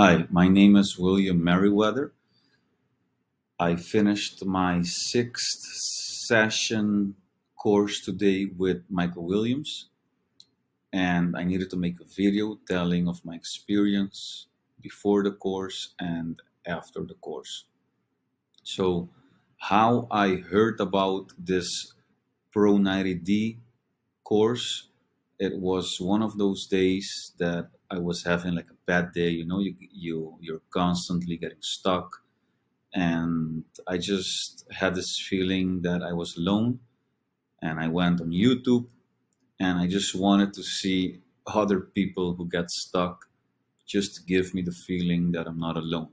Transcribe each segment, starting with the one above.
Hi, my name is William Merriweather. I finished my sixth session course today with Michael Williams, and I needed to make a video telling of my experience before the course and after the course. So, how I heard about this Pro 90D course, it was one of those days that I was having like a bad day. You know, you you you're constantly getting stuck, and I just had this feeling that I was alone. And I went on YouTube, and I just wanted to see other people who get stuck, just to give me the feeling that I'm not alone.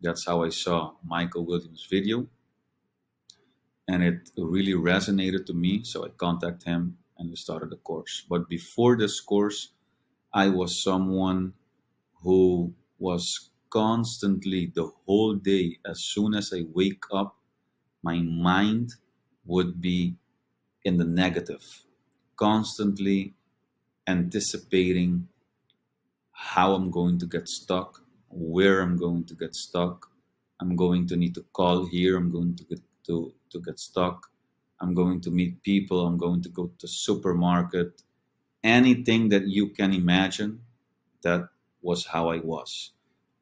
That's how I saw Michael Williams' video, and it really resonated to me. So I contacted him and we started the course. But before this course, I was someone who was constantly the whole day, as soon as I wake up, my mind would be in the negative, constantly anticipating how I'm going to get stuck, where I'm going to get stuck. I'm going to need to call here, I'm going to get to, to get stuck. I'm going to meet people, I'm going to go to supermarket, anything that you can imagine, that was how I was.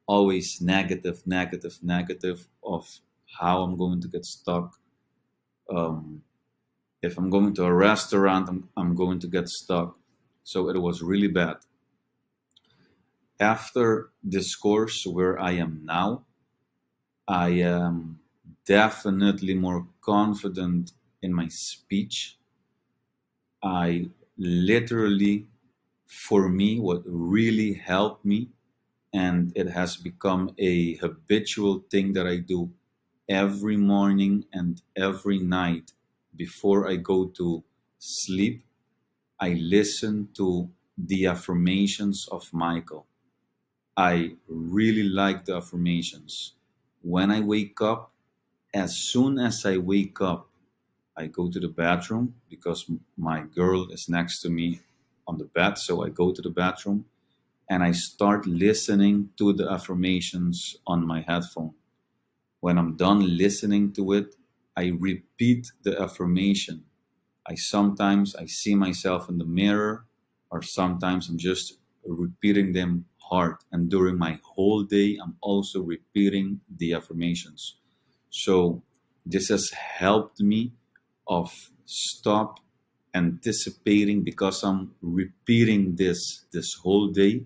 Always negative, negative, negative of how I'm going to get stuck. Um, if I'm going to a restaurant, I'm, I'm going to get stuck. So it was really bad. After this course, where I am now, I am definitely more confident in my speech. I literally, for me, what really helped me, and it has become a habitual thing that I do every morning and every night before I go to sleep, I listen to the affirmations of Michael. I really like the affirmations. When I wake up, as soon as I wake up, I go to the bathroom because my girl is next to me on the bed. So I go to the bathroom and I start listening to the affirmations on my headphone. When I'm done listening to it, I repeat the affirmation. I sometimes I see myself in the mirror or sometimes I'm just repeating them hard and during my whole day I'm also repeating the affirmations. So this has helped me of stop anticipating because I'm repeating this this whole day.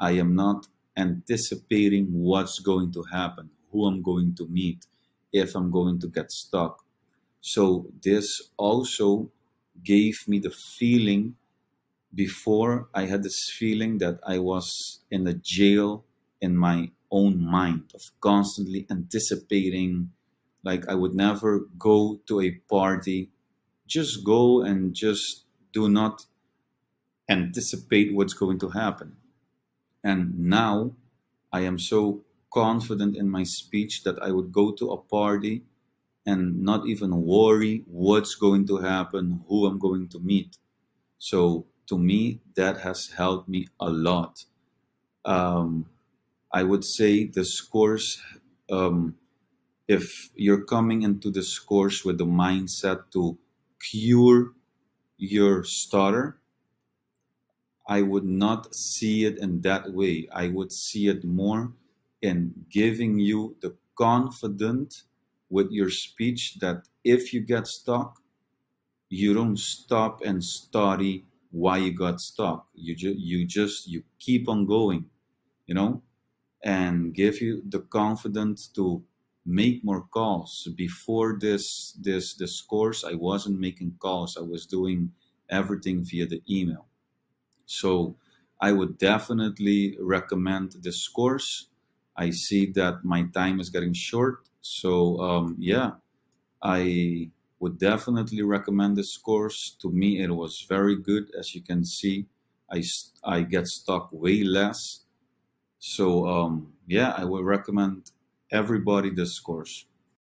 I am not anticipating what's going to happen, who I'm going to meet, if I'm going to get stuck. So this also gave me the feeling before I had this feeling that I was in a jail in my own mind of constantly anticipating like I would never go to a party. Just go and just do not anticipate what's going to happen. And now I am so confident in my speech that I would go to a party and not even worry what's going to happen, who I'm going to meet. So to me, that has helped me a lot. Um, I would say the scores um, if you're coming into this course with the mindset to cure your stutter, I would not see it in that way. I would see it more in giving you the confidence with your speech that if you get stuck, you don't stop and study why you got stuck. You just you just you keep on going, you know, and give you the confidence to make more calls. Before this this this course i wasn't making calls. I was doing everything via the email. So i would definitely recommend this course. I see that my time is getting short. So um, yeah i would definitely recommend this course. To me it was very good. As you can see i i get stuck way less. So um, yeah i would recommend everybody this course.